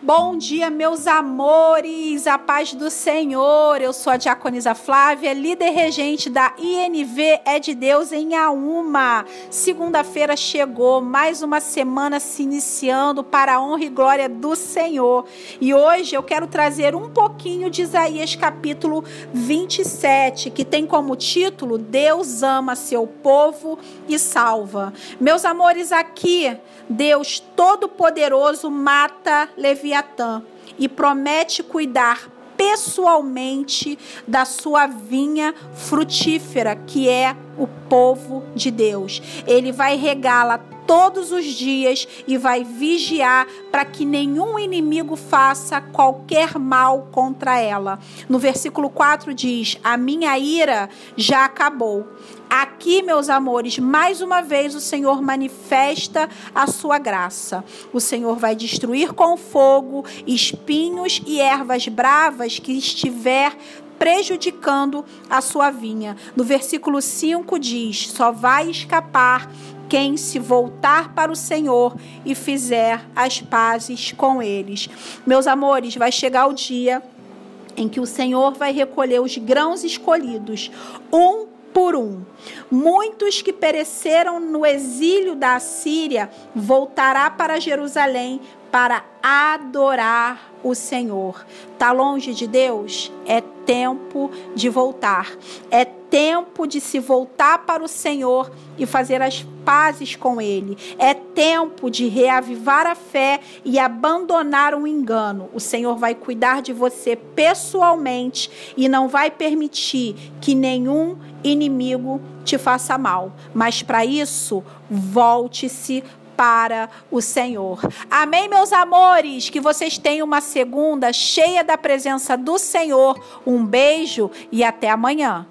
Bom dia, meus amores, a paz do Senhor. Eu sou a Diaconisa Flávia, líder regente da INV É de Deus em Auma. Segunda-feira chegou, mais uma semana se iniciando para a honra e glória do Senhor. E hoje eu quero trazer um pouquinho de Isaías capítulo 27, que tem como título Deus ama seu povo e salva. Meus amores, aqui Deus Todo-Poderoso mata Leviatã Leviatã e promete cuidar pessoalmente da sua vinha frutífera, que é o povo de Deus. Ele vai regá-la todos os dias e vai vigiar para que nenhum inimigo faça qualquer mal contra ela. No versículo 4 diz: A minha ira já acabou. Aqui, meus amores, mais uma vez o Senhor manifesta a sua graça. O Senhor vai destruir com fogo espinhos e ervas bravas que estiver prejudicando a sua vinha. No versículo 5 diz: Só vai escapar quem se voltar para o Senhor e fizer as pazes com eles. Meus amores, vai chegar o dia em que o Senhor vai recolher os grãos escolhidos, um por um. Muitos que pereceram no exílio da Assíria voltará para Jerusalém para adorar o Senhor. Tá longe de Deus? É tempo de voltar. É tempo de se voltar para o Senhor e fazer as pazes com Ele. É tempo de reavivar a fé e abandonar o engano. O Senhor vai cuidar de você pessoalmente e não vai permitir que nenhum inimigo te faça mal. Mas para isso, volte-se para o Senhor. Amém, meus amores? Que vocês tenham uma segunda cheia da presença do Senhor. Um beijo e até amanhã.